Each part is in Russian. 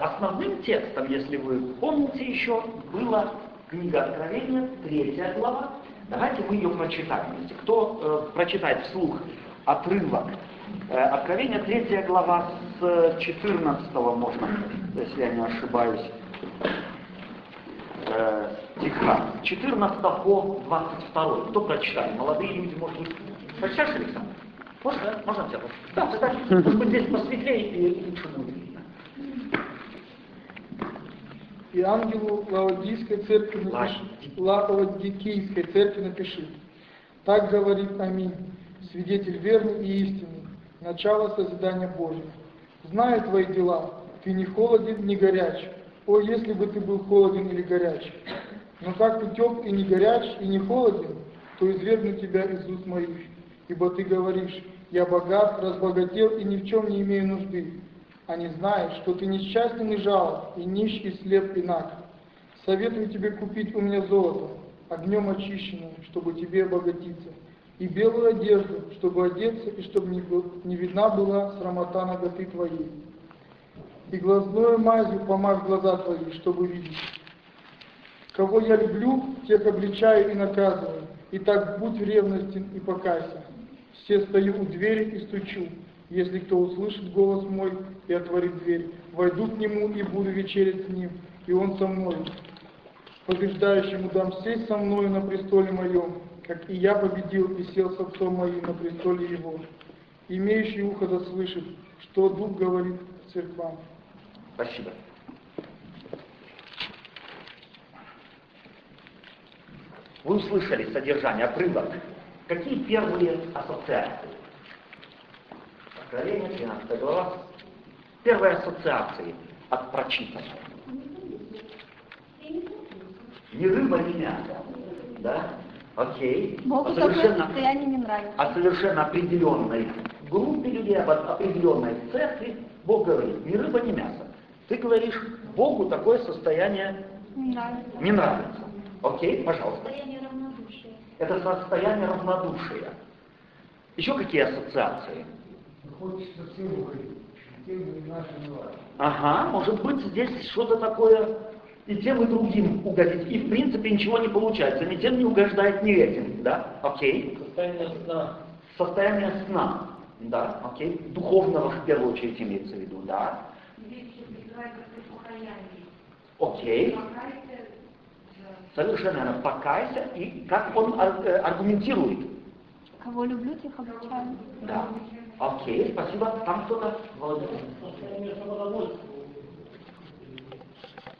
основным текстом, если вы помните еще, была книга Откровения, третья глава. Давайте мы ее прочитаем. Если кто э, прочитает вслух отрывок э, Откровения, третья глава с 14 можно, если я не ошибаюсь, э, стиха. 14 по 22. Кто прочитает? Молодые люди, может быть. Прочитаешь, Александр? Можно? Можно взять? Да, кстати, может быть, здесь посветлее и лучше будет И ангелу Лаодийской церкви напиши, Лаодикийской церкви напиши. Так говорит Аминь, свидетель верный и истинный, начало созидания Божьего. Знаю твои дела, ты не холоден, не горяч. О, если бы ты был холоден или горяч. Но как ты теп и не горяч, и не холоден, то извергну тебя из уст моих. Ибо ты говоришь, я богат, разбогател и ни в чем не имею нужды. Не знаешь, что ты несчастен и жалок, и нищ, и слеп, и наг. Советую тебе купить у меня золото, огнем очищенное, чтобы тебе обогатиться, и белую одежду, чтобы одеться, и чтобы не видна была срамота ноготы твоей. И глазную мазью помажь глаза твои, чтобы видеть. Кого я люблю, тех обличаю и наказываю. И так будь ревностен и покайся. Все стою у двери и стучу. Если кто услышит голос мой и отворит дверь, войду к нему и буду вечерить с ним, и он со мной. Побеждающему дам сесть со мною на престоле моем, как и я победил и сел с отцом моим на престоле его. Имеющий ухо да слышит, что Дух говорит церквам. Спасибо. Вы услышали содержание, отрывок. Какие первые ассоциации? Откровение, 13 глава. Первые ассоциации от прочитанного. Не рыба, не мясо. Да? Окей. Богу А совершенно, состояние не нравится. о совершенно определенной группе людей, об определенной церкви, Бог говорит, ни рыба, ни мясо. Ты говоришь, Богу такое состояние Не нравится. не нравится. Окей, пожалуйста. Состояние равнодушия. Это состояние равнодушия. Еще какие ассоциации? Хочется всем уходить, тем и нашим дела. Ага, может быть здесь что-то такое и тем, и другим угодить. И в принципе ничего не получается. Ни тем не угождает, ни этим. Да? Окей. Состояние сна. Состояние сна. Да, окей. Духовного в первую очередь имеется в виду, да. Окей. Совершенно верно. Покайся. И как он э, аргументирует? Кого люблю, тех обучаю. Да. Окей, спасибо. Там кто-то.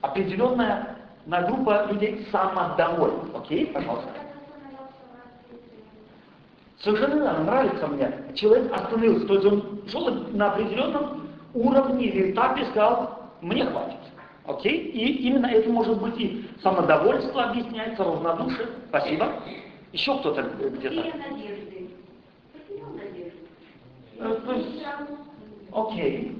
Определенная на группа людей самодовольных. Окей, пожалуйста. Совершенно нравится мне. Человек остановился, то есть он шел на определенном уровне или этапе сказал, мне хватит. Окей? И именно это может быть и самодовольство объясняется, равнодушие. Спасибо. Еще кто-то где-то. Есть, Окей.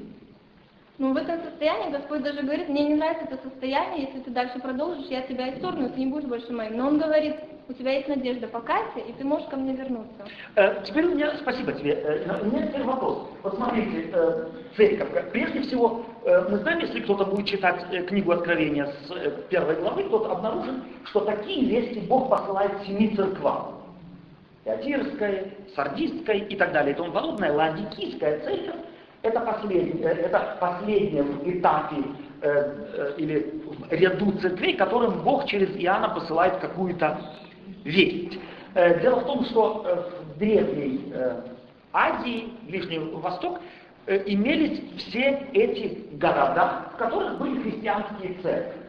Ну, в этом состоянии Господь даже говорит, мне не нравится это состояние, если ты дальше продолжишь, я тебя исторгну, ты не будешь больше моим. Но Он говорит, у тебя есть надежда, покайся, и ты можешь ко мне вернуться. Э, Теперь у меня, спасибо тебе, Э, у меня теперь вопрос. Вот смотрите, э, церковь, прежде всего, э, мы знаем, если кто-то будет читать э, книгу Откровения с э, первой главы, тот обнаружит, что такие вести Бог посылает семи церквам. Театирская, Сардистская и так далее и тому подобное. Ладикийская церковь это последняя, э, это последняя в этапе э, э, или в ряду церквей, которым Бог через Иоанна посылает какую-то весть. Э, Дело в том, что э, в древней э, Азии, Ближний Восток, э, имелись все эти города, в которых были христианские церкви.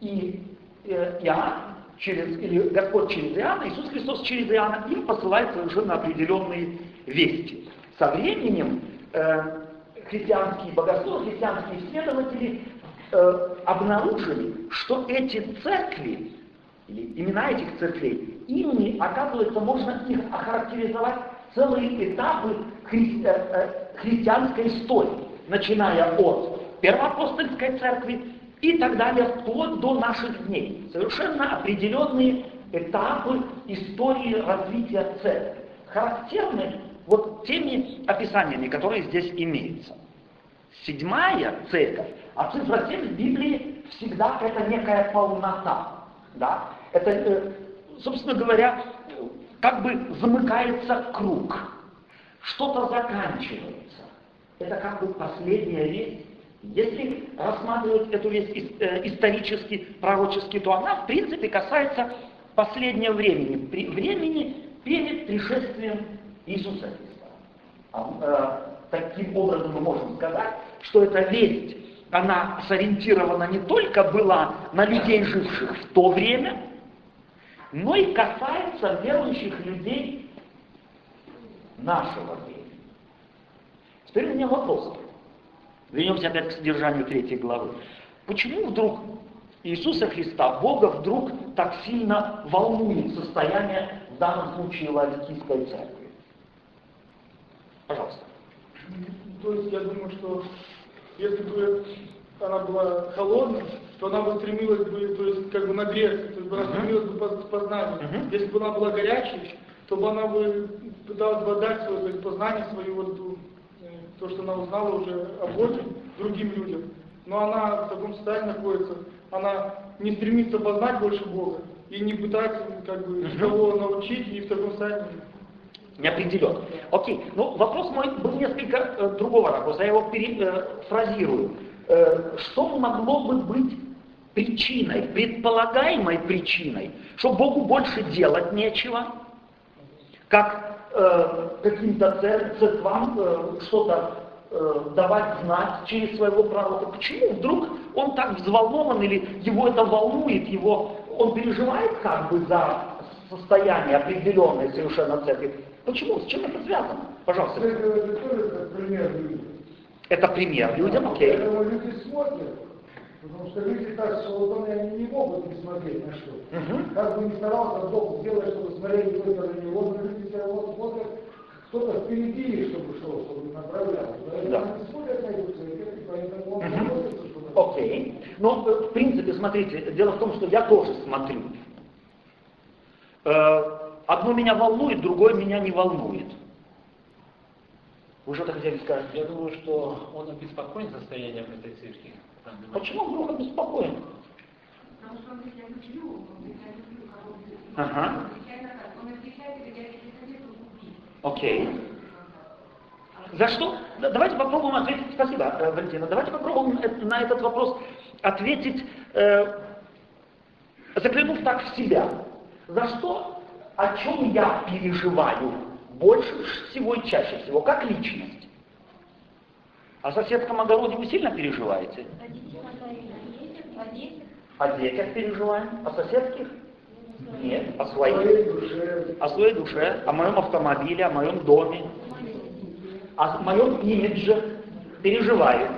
И э, Иоанн через, или Господь через Иоанна, Иисус Христос через Иоанна, им посылает совершенно определенные вести. Со временем э, христианские богословы, христианские исследователи э, обнаружили, что эти церкви, или имена этих церквей, ими, оказывается, можно их охарактеризовать целые этапы хри- э, э, христианской истории, начиная от первоапостольской церкви и так далее, вплоть до наших дней. Совершенно определенные этапы истории развития церкви, характерны вот теми описаниями, которые здесь имеются. седьмая церковь, а цифра 7 в Библии всегда это некая полнота. Да? Это, э, собственно говоря, как бы замыкается круг. Что-то заканчивается. Это как бы последняя весть. Если рассматривать эту весть э, исторически, пророчески, то она, в принципе, касается последнего времени, времени перед пришествием Иисуса Христа. А, э, таким образом мы можем сказать, что эта весть, она сориентирована не только была на людей, живших в то время, но и касается верующих людей нашего времени. Теперь у меня вопрос. Вернемся опять к содержанию третьей главы. Почему вдруг Иисуса Христа, Бога, вдруг так сильно волнует состояние, в данном случае, Лаодикийской церкви? Пожалуйста. То есть я думаю, что если бы она была холодной, то она бы стремилась бы, то есть как бы нагреться, то есть она стремилась бы к познанию. Если бы она была горячей, то бы она бы пыталась бы отдать свое то есть, познание, свою вот то, что она узнала уже о Боге другим людям. Но она в таком состоянии находится, она не стремится познать больше Бога и не пытается как бы никого научить, и в таком состоянии не определен. Окей, ну вопрос мой был несколько э, другого ракурса, я его перефразирую. Э, что могло бы быть причиной, предполагаемой причиной, что Богу больше делать нечего, как э, каким-то церквам э, что-то э, давать знать через своего пророка. Почему вдруг он так взволнован или его это волнует, его, он переживает как бы за состояние определенной совершенно церкви? Почему? С чем это связано? Пожалуйста. Это, это тоже пример людям. Это пример людям, окей. Люди смотрят, потому что люди так свободны, они не могут не смотреть на что. Угу. Как бы ни старался Бог сделать, чтобы смотрели только на него, но люди все равно смотрят, кто-то впереди, чтобы шел, чтобы направлял. Поэтому Да. они смотрят на эту церковь, и поэтому он Мгм. молится, чтобы... Окей. Но, э, в принципе, смотрите, дело в том, что я тоже смотрю. Э, Одно меня волнует, другое меня не волнует. Вы что-то хотели сказать? Я думаю, что он обеспокоен состоянием этой церкви. Почему вдруг обеспокоен? Ага. Окей. За что? Да, Давайте попробуем ответить. Спасибо, э, Валентина. Давайте попробуем э, на этот вопрос ответить, э, заглянув так в себя. За что, о чем я переживаю больше всего и чаще всего, как личность? О соседском огороде вы сильно переживаете? О детях переживаем? О соседских? Нет. О своих? своей душе. О своей душе, о моем автомобиле, о моем доме, о моем имидже переживаю.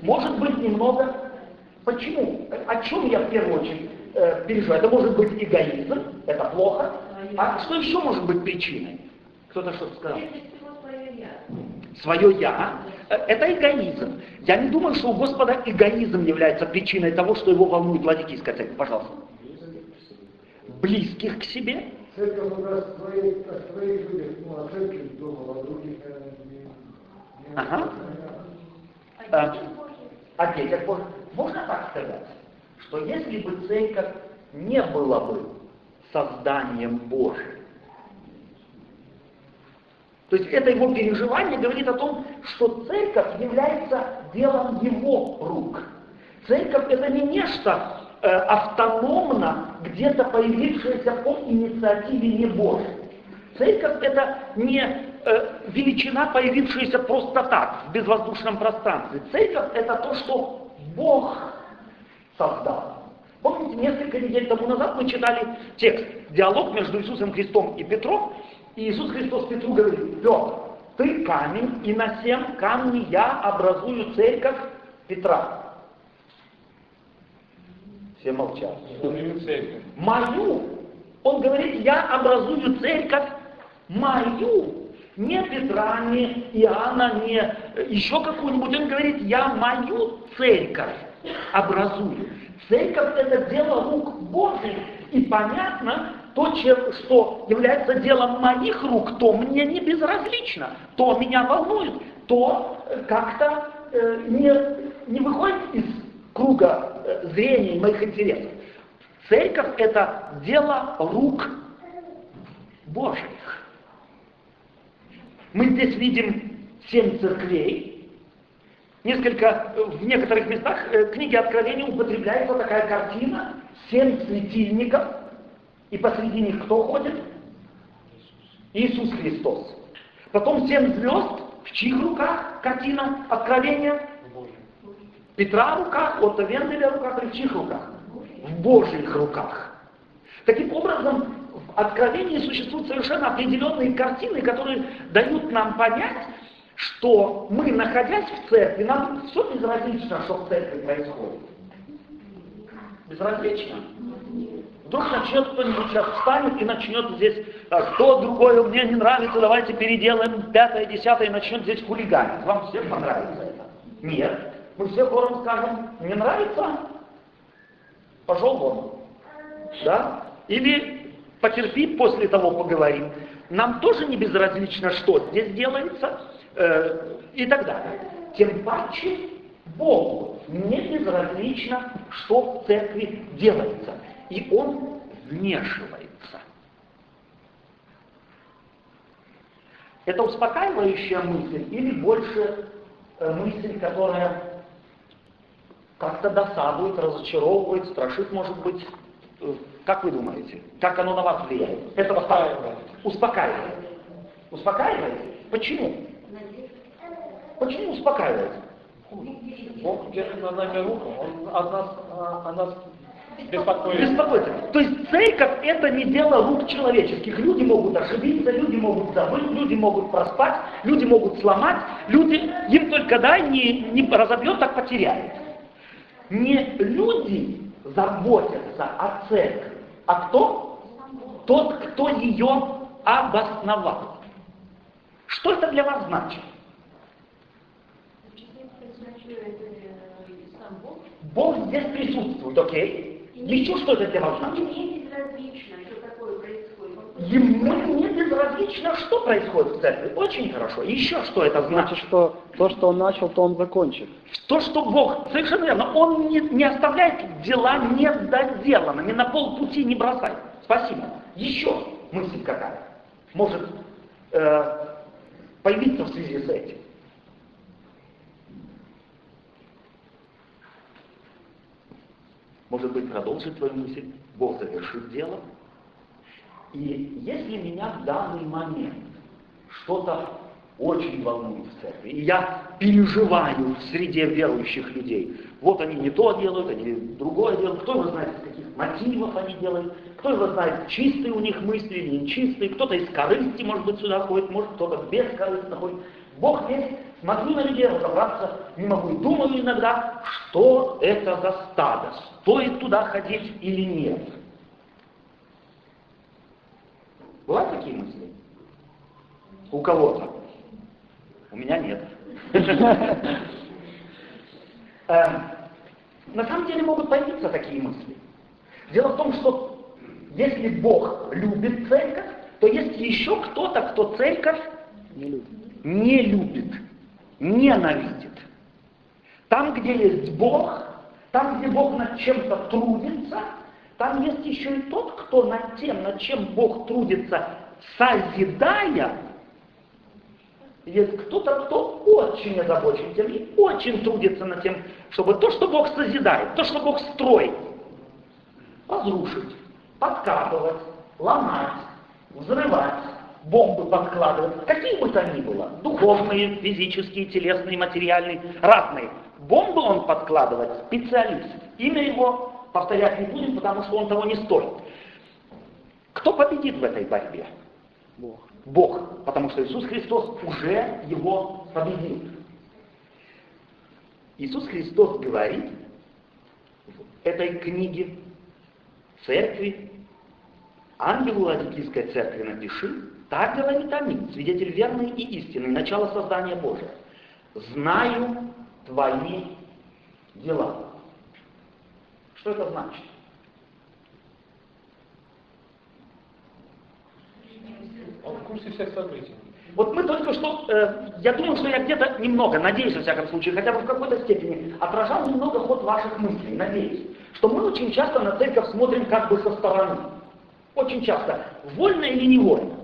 Может быть немного. Почему? О чем я в первую очередь э, переживаю? Это может быть эгоизм, это плохо. А что еще может быть причиной? Кто-то что-то сказал. Свое я. Это эгоизм. Я не думаю, что у Господа эгоизм является причиной того, что его волнует Ладикийская церковь. Пожалуйста. Близких к себе. Церковь о своих, о своих людях, ну, о церкви о других, Ага. А А, детях Божьих. Можно так сказать, что если бы церковь не была бы созданием Божьим, то есть это его переживание говорит о том, что церковь является делом его рук. Церковь это не нечто э, автономно, где-то появившееся по инициативе не. Церковь это не э, величина, появившаяся просто так, в безвоздушном пространстве. Церковь это то, что Бог создал. Помните, несколько недель тому назад мы читали текст, диалог между Иисусом Христом и Петром, и Иисус Христос Петру говорит, Петр, ты камень, и на семь камней я образую церковь Петра. Все молчат. Мою. Он говорит, я образую церковь мою. Не Петра, не Иоанна, не э, еще какую-нибудь. Он говорит, я мою церковь образую. Церковь это дело рук Божьих. Понятно, то, чем- что является делом моих рук, то мне не безразлично, то меня волнует, то э, как-то э, не, не выходит из круга э, зрения моих интересов. Церковь – это дело рук Божьих. Мы здесь видим семь церквей. Несколько, в некоторых местах книги Откровения употребляется такая картина, семь светильников, и посреди них кто ходит? Иисус Христос. Потом семь звезд, в чьих руках картина Откровения? Петра в руках, Отто Венделя в руках или в чьих руках? В Божьих руках. Таким образом, в Откровении существуют совершенно определенные картины, которые дают нам понять, что мы, находясь в церкви, нам все безразлично, что в церкви происходит. Безразлично. Вдруг начнет кто-нибудь сейчас встанет и начнет здесь, а, кто другое мне не нравится, давайте переделаем пятое, десятое, и начнет здесь хулиганить. Вам всем понравится это? Нет. Мы все хором скажем, не нравится? Пошел вон. Да? Или потерпи, после того поговорим. Нам тоже не безразлично, что здесь делается э, и так далее. Тем паче Богу не безразлично, что в церкви делается. И Он вмешивается. Это успокаивающая мысль или больше э, мысль, которая как-то досадует, разочаровывает, страшит, может быть. Э, как вы думаете? Как оно на вас влияет? Это успокаивает. Успокаивает. Успокаивает? Почему? Почему успокаивает? Бог держит над нами руку, Он от нас, а, о нас Беспокоится. То есть церковь это не дело рук человеческих. Люди могут ошибиться, люди могут забыть, люди могут проспать, люди могут сломать, люди, им только дай, не, не разобьет, так потеряет. Не люди заботятся о церкви, а кто? Тот, кто ее обосновал. Что это для вас значит? Бог здесь присутствует, окей? Еще что это для вас значит? Мне безразлично, что такое происходит. Ему не безразлично, что происходит в церкви. Очень хорошо. Еще что это значит? Значит, что то, что он начал, то он закончит. То, что Бог, совершенно верно, Он не, не оставляет дела недоделанными, на полпути не бросает. Спасибо. Еще мысль какая может э, появиться в связи с этим. Может быть, продолжить твою мысль, Бог завершит дело. И если меня в данный момент что-то очень волнует в церкви, и я переживаю в среде верующих людей, вот они не то делают, они другое делают, кто его знает, из каких мотивов они делают, кто его знает, чистые у них мысли или нечистые, кто-то из корысти, может быть, сюда ходит, может, кто-то без корысти ходит. Бог есть, смотрю на людей, разобраться не могу. И думаю иногда, что это за стадо, стоит туда ходить или нет. Бывают такие мысли? У кого-то? У меня нет. Эм, На самом деле могут появиться такие мысли. Дело в том, что если Бог любит церковь, то есть еще кто-то, кто церковь Не любит. Не любит, ненавидит. Там, где есть Бог, там, где Бог над чем-то трудится, там есть еще и тот, кто над тем, над чем Бог трудится, созидая, есть кто-то, кто очень озабочен тем и очень трудится над тем, чтобы то, что Бог созидает, то, что Бог строит, разрушить, подкапывать, ломать, взрывать, бомбы подкладывать, какие бы то ни было, духовные, физические, телесные, материальные, разные. Бомбы он подкладывать специалист. Имя его повторять не будем, потому что он того не стоит. Кто победит в этой борьбе? Бог. Бог, потому что Иисус Христос уже его победил. Иисус Христос говорит в этой книге церкви, ангелу Ладикийской церкви напиши, так говорит Аминь, свидетель верный и истинный, начало создания Божия. Знаю твои дела. Что это значит? Он в курсе всех событий. Вот мы только что, э, я думаю, что я где-то немного, надеюсь, во всяком случае, хотя бы в какой-то степени, отражал немного ход ваших мыслей, надеюсь, что мы очень часто на церковь смотрим как бы со стороны. Очень часто, вольно или невольно.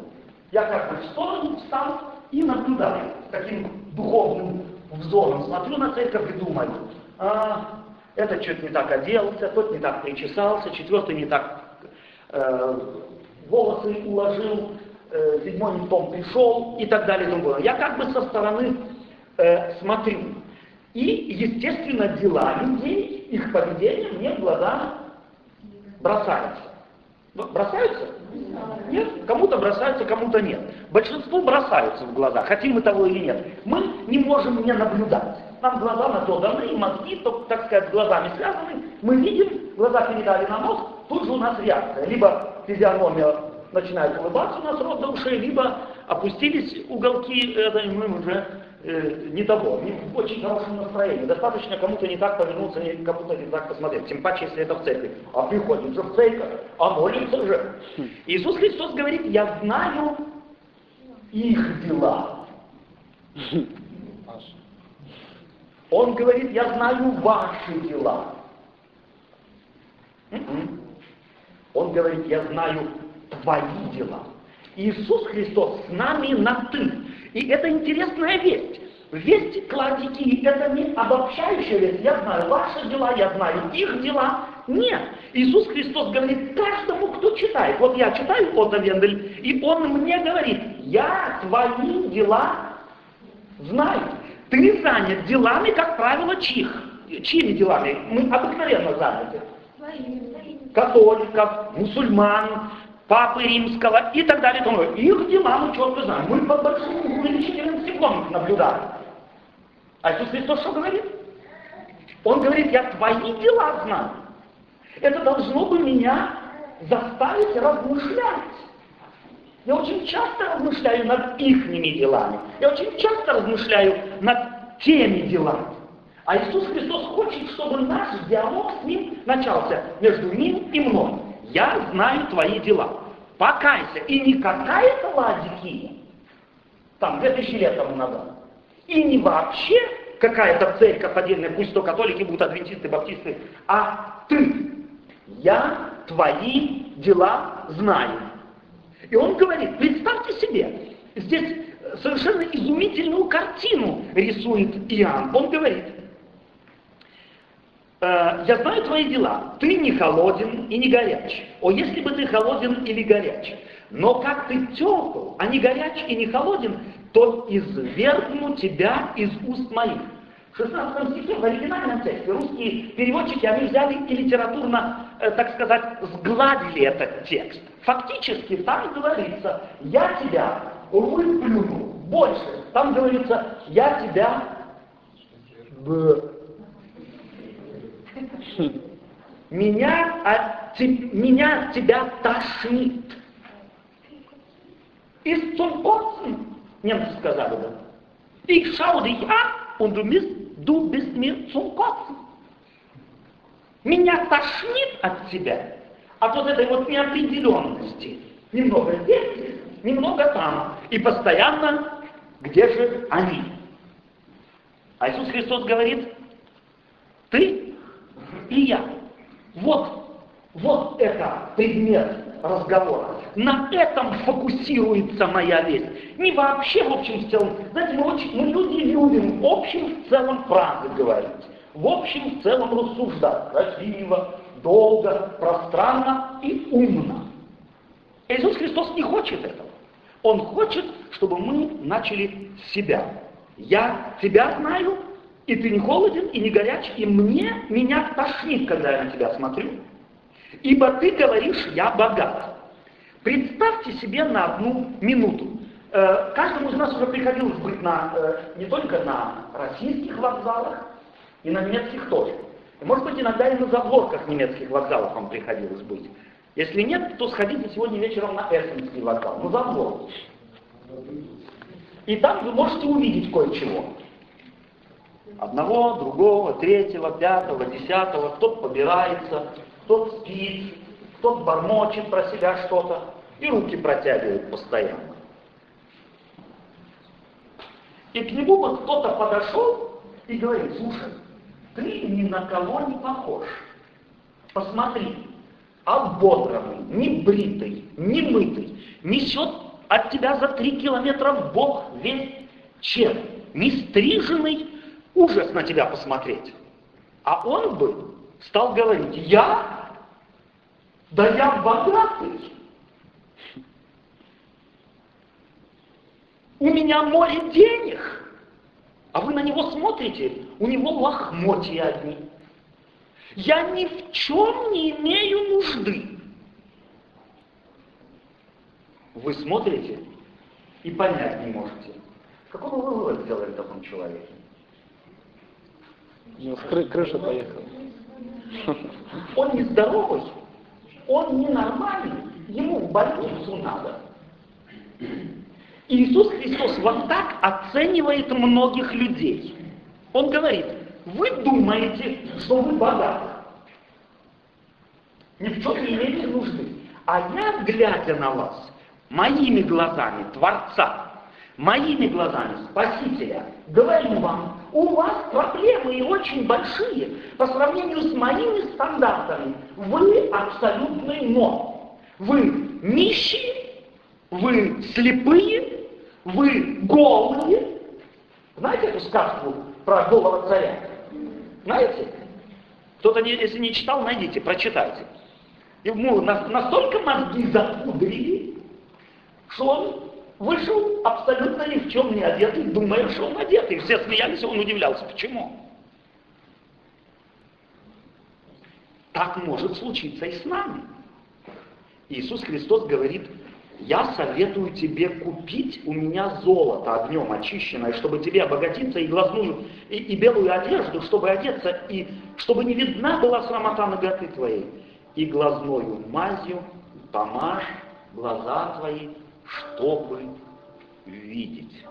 Я как бы в сторону встал и наблюдаю таким духовным взором, смотрю на церковь и думаю, а, этот что-то не так оделся, тот не так причесался, четвертый не так э, волосы уложил, э, седьмой не том пришел и так далее и. Я как бы со стороны э, смотрю. И, естественно, дела людей, их поведение мне в глаза бросаются. Бросаются? Нет? Кому-то бросаются, кому-то нет. Большинству бросаются в глаза, хотим мы того или нет. Мы не можем не наблюдать. Нам глаза на то даны, мозги, так сказать, с глазами связаны. Мы видим, глаза передали на мозг, тут же у нас реакция. Либо физиономия начинает улыбаться у нас рот до ушей, либо опустились уголки, это мы уже э, не того, не в очень хорошем настроении. Достаточно кому-то не так повернуться, кому-то не так посмотреть. Тем паче, если это в церкви. А приходим же в церковь, а молимся же. Иисус Христос говорит, я знаю их дела. Он говорит, я знаю ваши дела. Он говорит, я знаю твои дела. Иисус Христос с нами на «ты». И это интересная весть. Весть Клавдикии – это не обобщающая весть. Я знаю ваши дела, я знаю их дела. Нет. Иисус Христос говорит каждому, кто читает. Вот я читаю Отто Вендель, и он мне говорит, я твои дела знаю. Ты занят делами, как правило, чьих? Чьими делами? Мы обыкновенно заняты. Католиков, мусульман, папы римского и так далее. Тому. Их дела мы четко знаем. Мы по большому увеличительным стеклом наблюдаем. А Иисус Христос что говорит? Он говорит, я твои дела знаю. Это должно бы меня заставить размышлять. Я очень часто размышляю над ихними делами. Я очень часто размышляю над теми делами. А Иисус Христос хочет, чтобы наш диалог с Ним начался между Ним и мной. Я знаю твои дела. Покайся. И не какая-то ладикия, там, две тысячи лет тому назад. И не вообще какая-то церковь отдельная, пусть то католики будут адвентисты, баптисты, а ты. Я твои дела знаю. И он говорит, представьте себе, здесь совершенно изумительную картину рисует Иоанн. Он говорит, «Э, я знаю твои дела, ты не холоден и не горяч. О, если бы ты холоден или горяч. Но как ты тепл, а не горяч и не холоден, то извергну тебя из уст моих. В 16 стихе в оригинальном тексте русские переводчики, они взяли и литературно, э, так сказать, сгладили этот текст. Фактически там говорится, я тебя выплюну больше. Там говорится, я тебя меня, а, te, меня тебя тошнит. Zum Kotzen, немцы сказали, да. Ich schau dich an und du bist, du bist mir zum. Меня тошнит от тебя, от вот этой вот неопределенности. Немного здесь, немного там. И постоянно, где же они? А Иисус Христос говорит, ты и я. Вот, вот это предмет разговора. На этом фокусируется моя весть. Не вообще в общем в целом. Знаете, мы, очень, мы люди любим в общем в целом фразы говорить. В общем в целом рассуждать. Красиво, долго, пространно и умно. Иисус Христос не хочет этого. Он хочет, чтобы мы начали с себя. Я тебя знаю, и ты не холоден, и не горяч, и мне, меня тошнит, когда я на тебя смотрю. Ибо ты говоришь, я богат. Представьте себе на одну минуту. Э, каждому из нас уже приходилось быть на, э, не только на российских вокзалах, и на немецких тоже. И, может быть, иногда и на заблоках немецких вокзалов вам приходилось быть. Если нет, то сходите сегодня вечером на Эссенский вокзал, на заблок. И там вы можете увидеть кое-чего. Одного, другого, третьего, пятого, десятого, кто-то побирается, кто-то спит, кто-то бормочет про себя что-то и руки протягивает постоянно. И к нему вот кто-то подошел и говорит, слушай, ты ни на кого не похож. Посмотри, ободранный, не бритый, не мытый, несет от тебя за три километра в бок весь чем? Не стриженный, ужас на тебя посмотреть. А он бы стал говорить, я? Да я богатый. У меня море денег. А вы на него смотрите, у него лохмотья одни. Я ни в чем не имею нужды. Вы смотрите и понять не можете. Какого вы вывод сделали таком человеке? У него кры- крыша поехала. Он не здоровый, он ненормальный, ему в больницу надо. Иисус Христос вот так оценивает многих людей. Он говорит, вы думаете, что вы богаты. Ни в чем не имеете нужды. А я, глядя на вас, моими глазами Творца, моими глазами Спасителя, говорю вам, у вас проблемы и очень большие по сравнению с моими стандартами. Вы абсолютный но. Вы нищие, вы слепые, вы голые. Знаете эту сказку про голого царя? Знаете? Кто-то, если не читал, найдите, прочитайте. Ему на- настолько мозги запудрили, что он вышел абсолютно ни в чем не одетый, думая, что он одетый. Все смеялись, он удивлялся. Почему? Так может случиться и с нами. Иисус Христос говорит, я советую тебе купить у меня золото огнем очищенное, чтобы тебе обогатиться, и глазную, и, и белую одежду, чтобы одеться, и чтобы не видна была срамота ноготы твоей, и глазною мазью помажь глаза твои, чтобы видеть.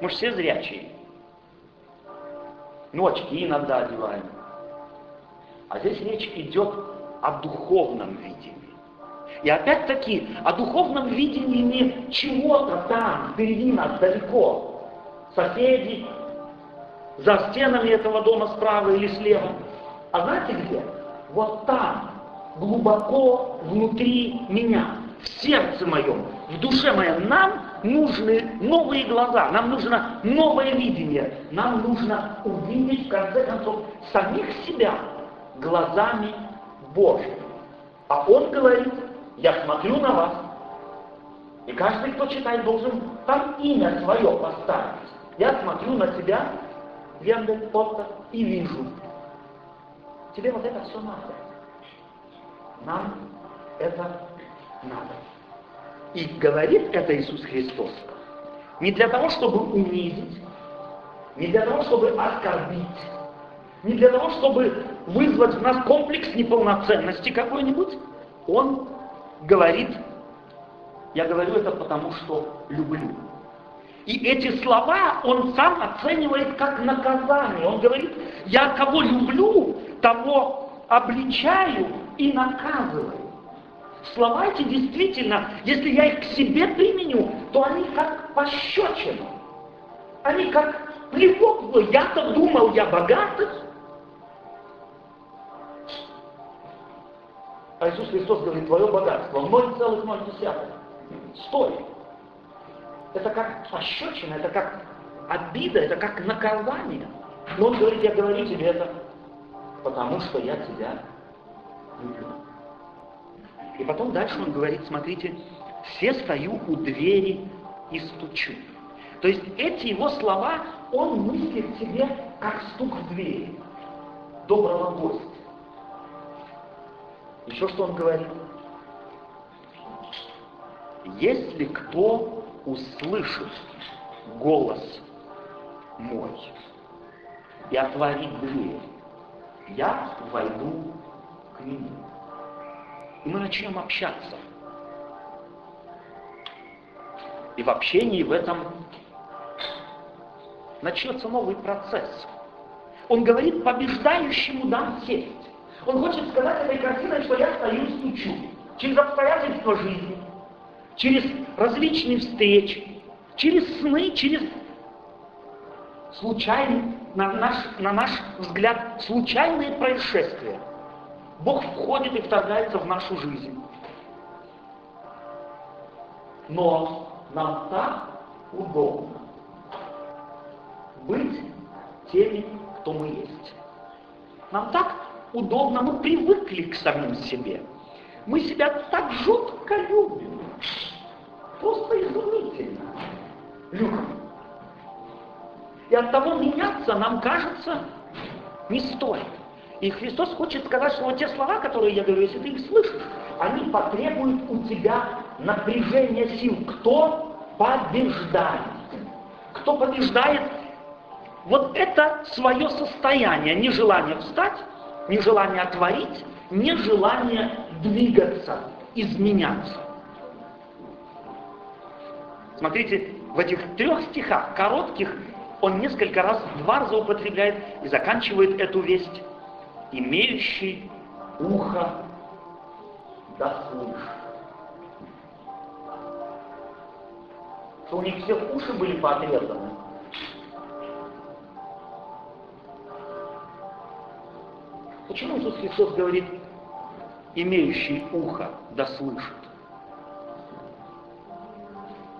Мы же все зрячие. Ну, очки иногда одеваем. А здесь речь идет о духовном видении. И опять-таки о духовном видении не чего-то там, впереди нас, далеко. Соседи, за стенами этого дома справа или слева. А знаете где? Вот там, глубоко внутри меня, в сердце моем, в душе моем. Нам нужны новые глаза, нам нужно новое видение. Нам нужно увидеть, в конце концов, самих себя глазами Божьими. А Он говорит, я смотрю на вас, и каждый, кто читает, должен там имя свое поставить. Я смотрю на тебя, Вендель Поттер, и вижу. Тебе вот это все надо. Нам это надо. И говорит это Иисус Христос не для того, чтобы унизить, не для того, чтобы оскорбить, не для того, чтобы вызвать в нас комплекс неполноценности какой-нибудь. Он говорит, я говорю это потому, что люблю. И эти слова он сам оценивает как наказание. Он говорит, я кого люблю, того обличаю и наказываю. Слова эти действительно, если я их к себе применю, то они как пощечина. Они как плевок. Я-то думал, я богатый. А Иисус Христос говорит, твое богатство 0,0. Стой. Это как пощечина, это как обида, это как наказание. Но он говорит, я говорю тебе это, потому что я тебя люблю. И потом дальше он говорит, смотрите, все стою у двери и стучу. То есть эти его слова он мыслит себе как стук в дверь доброго гостя. Еще что он говорит? Если кто услышит голос мой и отворит дверь, я войду к нему. И мы начнем общаться. И в общении в этом начнется новый процесс. Он говорит, побеждающему дам сесть. Он хочет сказать этой картиной, что я стою и стучу. Через обстоятельства жизни, через различные встречи, через сны, через случайные, на наш, на наш взгляд, случайные происшествия. Бог входит и вторгается в нашу жизнь. Но нам так удобно быть теми, кто мы есть. Нам так удобно, мы привыкли к самим себе. Мы себя так жутко любим. Просто изумительно любим. И от того меняться нам кажется не стоит. И Христос хочет сказать, что вот те слова, которые я говорю, если ты их слышишь, они потребуют у тебя напряжения сил. Кто побеждает? Кто побеждает? Вот это свое состояние, нежелание встать, нежелание творить, нежелание двигаться, изменяться. Смотрите, в этих трех стихах, коротких, он несколько раз, два раза употребляет и заканчивает эту весть. Имеющий ухо да слышит. Что у них все уши были поотрезаны. Почему Иисус Христос говорит, имеющий ухо да слышит?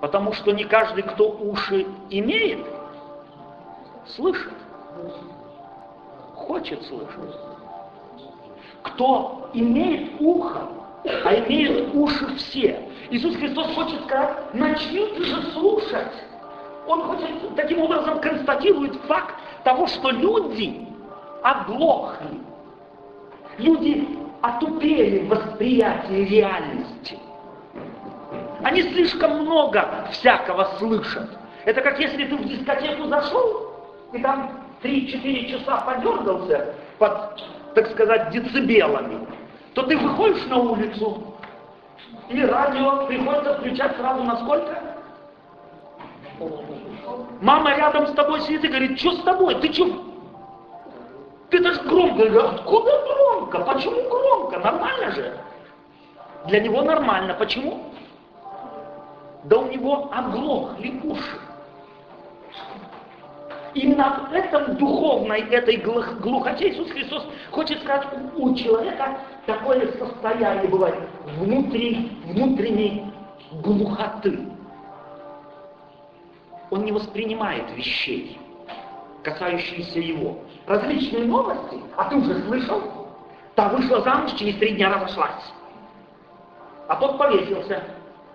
Потому что не каждый, кто уши имеет, слышит. Хочет слышать. Кто имеет ухо, а имеют уши все. Иисус Христос хочет сказать, начните же слушать. Он хочет, таким образом констатирует факт того, что люди оглохли. Люди отупели в восприятии реальности. Они слишком много всякого слышат. Это как если ты в дискотеку зашел, и там 3-4 часа подергался под, так сказать, децибелами, то ты выходишь на улицу, и радио приходится включать сразу на сколько? Мама рядом с тобой сидит и говорит, что с тобой? Ты что? Ты даже громко. Я говорю, откуда громко? Почему громко? Нормально же. Для него нормально. Почему? Да у него оглохли уши. Именно в этом духовной, этой глухоте Иисус Христос хочет сказать, у человека такое состояние бывает внутри, внутренней глухоты. Он не воспринимает вещей, касающиеся его. Различные новости, а ты уже слышал? Та вышла замуж, через три дня разошлась. А тот повесился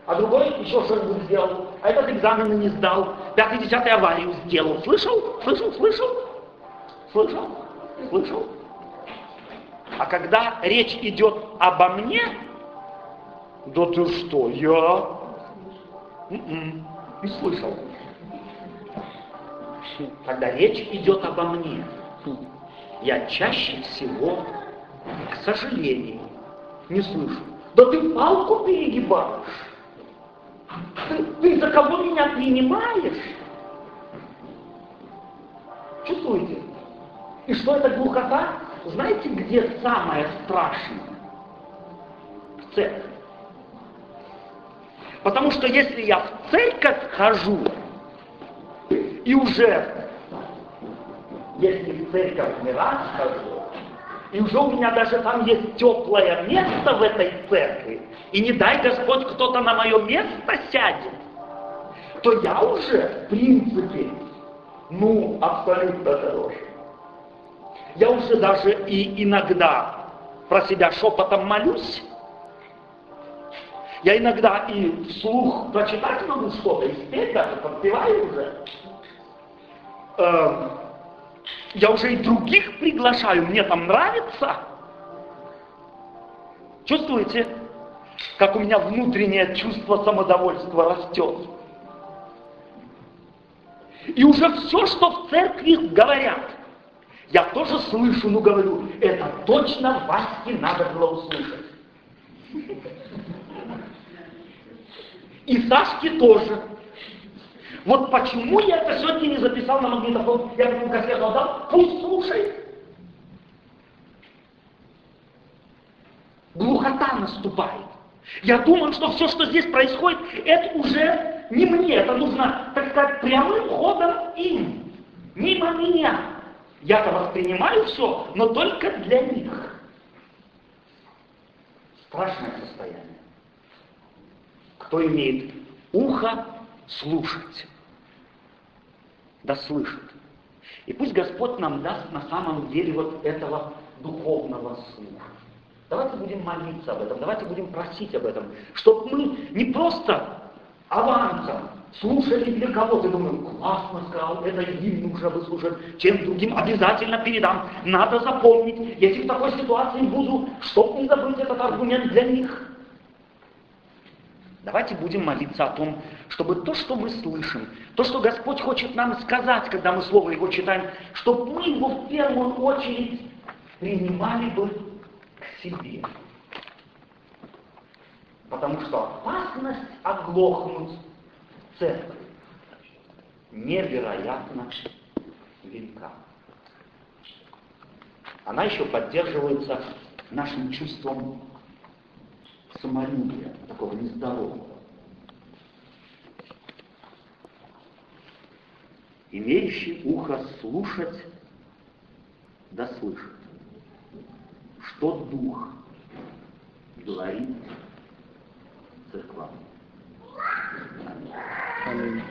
а другой еще что-нибудь сделал, а этот экзамены не сдал, пятый, десятый аварию сделал. Слышал? Слышал? Слышал? Слышал? Слышал? А когда речь идет обо мне, да ты что, я м-м, не слышал. Когда речь идет обо мне, я чаще всего, к сожалению, не слышу. Да ты палку перегибаешь. Ты, за кого меня принимаешь? Чувствуете? И что это глухота? Знаете, где самое страшное? В церкви. Потому что если я в церковь хожу, и уже, если в церковь не раз хожу, и уже у меня даже там есть теплое место в этой церкви, и не дай Господь кто-то на мое место сядет, то я уже, в принципе, ну, абсолютно хороший. Я уже даже и иногда про себя шепотом молюсь. Я иногда и вслух прочитать могу что-то, и спеть даже, подпеваю уже. Эм, я уже и других приглашаю, мне там нравится. Чувствуете, как у меня внутреннее чувство самодовольства растет? И уже все, что в церкви говорят, я тоже слышу, но говорю, это точно Ваське надо было услышать. И Сашке тоже. Вот почему я это сегодня не записал на магнитофон, я ему кассету отдал, пусть слушает. Глухота наступает. Я думаю, что все, что здесь происходит, это уже не мне, это нужно, так сказать, прямым ходом им, мимо меня. Я-то воспринимаю все, но только для них. Страшное состояние. Кто имеет ухо, слушать. Да слышит. И пусть Господь нам даст на самом деле вот этого духовного слуха. Давайте будем молиться об этом, давайте будем просить об этом, чтобы мы не просто авансом слушали для кого-то, думаем, классно сказал, это им нужно выслушать, чем другим обязательно передам. Надо запомнить, если в такой ситуации буду, чтобы не забыть этот аргумент для них. Давайте будем молиться о том, чтобы то, что мы слышим, то, что Господь хочет нам сказать, когда мы Слово Его читаем, чтобы мы его в первую очередь принимали бы к себе. Потому что опасность оглохнуть в церкви невероятно велика. Она еще поддерживается нашим чувством самолюбия, такого нездорового. Имеющий ухо слушать, да слышит, что Дух говорит церквам. Аминь.